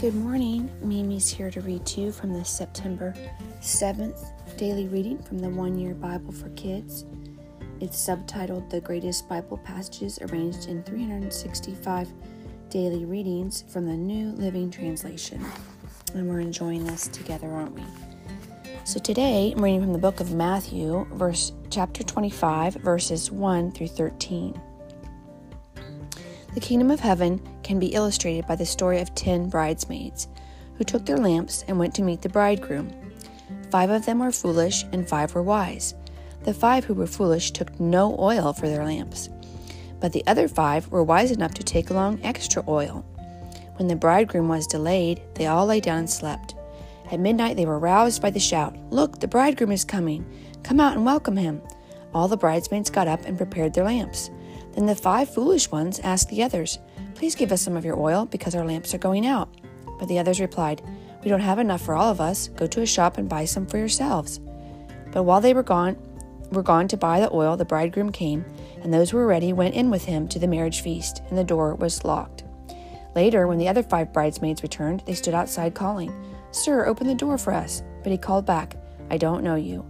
Good morning. Mimi's here to read to you from the September 7th daily reading from the One Year Bible for Kids. It's subtitled The Greatest Bible Passages Arranged in 365 Daily Readings from the New Living Translation. And we're enjoying this together, aren't we? So today I'm reading from the book of Matthew, verse chapter 25, verses 1 through 13. The kingdom of heaven can be illustrated by the story of ten bridesmaids who took their lamps and went to meet the bridegroom. Five of them were foolish and five were wise. The five who were foolish took no oil for their lamps, but the other five were wise enough to take along extra oil. When the bridegroom was delayed, they all lay down and slept. At midnight they were roused by the shout, Look, the bridegroom is coming! Come out and welcome him! All the bridesmaids got up and prepared their lamps. Then the five foolish ones asked the others, Please give us some of your oil, because our lamps are going out. But the others replied, We don't have enough for all of us. Go to a shop and buy some for yourselves. But while they were gone, were gone to buy the oil, the bridegroom came, and those who were ready went in with him to the marriage feast, and the door was locked. Later, when the other five bridesmaids returned, they stood outside calling, Sir, open the door for us. But he called back, I don't know you.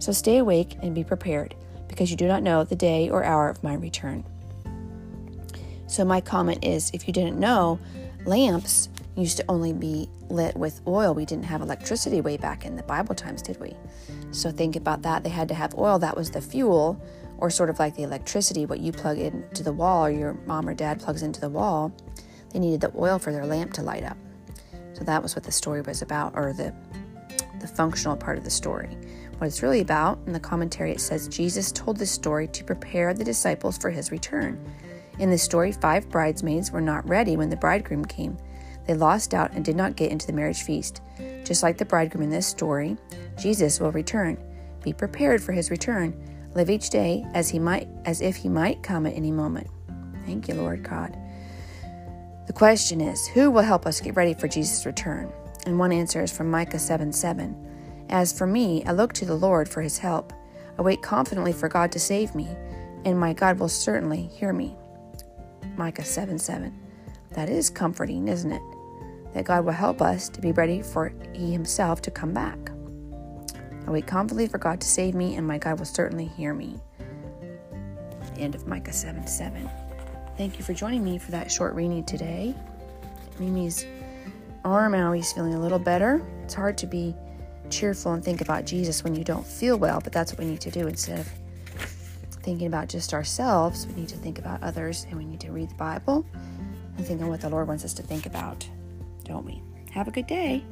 So stay awake and be prepared because you do not know the day or hour of my return. So, my comment is if you didn't know, lamps used to only be lit with oil. We didn't have electricity way back in the Bible times, did we? So, think about that. They had to have oil, that was the fuel, or sort of like the electricity, what you plug into the wall or your mom or dad plugs into the wall. They needed the oil for their lamp to light up. So, that was what the story was about, or the, the functional part of the story. What it's really about, in the commentary, it says Jesus told this story to prepare the disciples for his return. In the story, five bridesmaids were not ready when the bridegroom came. They lost out and did not get into the marriage feast. Just like the bridegroom in this story, Jesus will return. Be prepared for his return. Live each day as he might as if he might come at any moment. Thank you, Lord God. The question is, who will help us get ready for Jesus' return? And one answer is from Micah 7 7. As for me, I look to the Lord for his help. I wait confidently for God to save me, and my God will certainly hear me. Micah 7 7. That is comforting, isn't it? That God will help us to be ready for He Himself to come back. I wait confidently for God to save me, and my God will certainly hear me. End of Micah 7 7. Thank you for joining me for that short reading today. Mimi's arm now he's feeling a little better. It's hard to be cheerful and think about Jesus when you don't feel well, but that's what we need to do instead of thinking about just ourselves. We need to think about others and we need to read the Bible and think on what the Lord wants us to think about, don't we? Have a good day.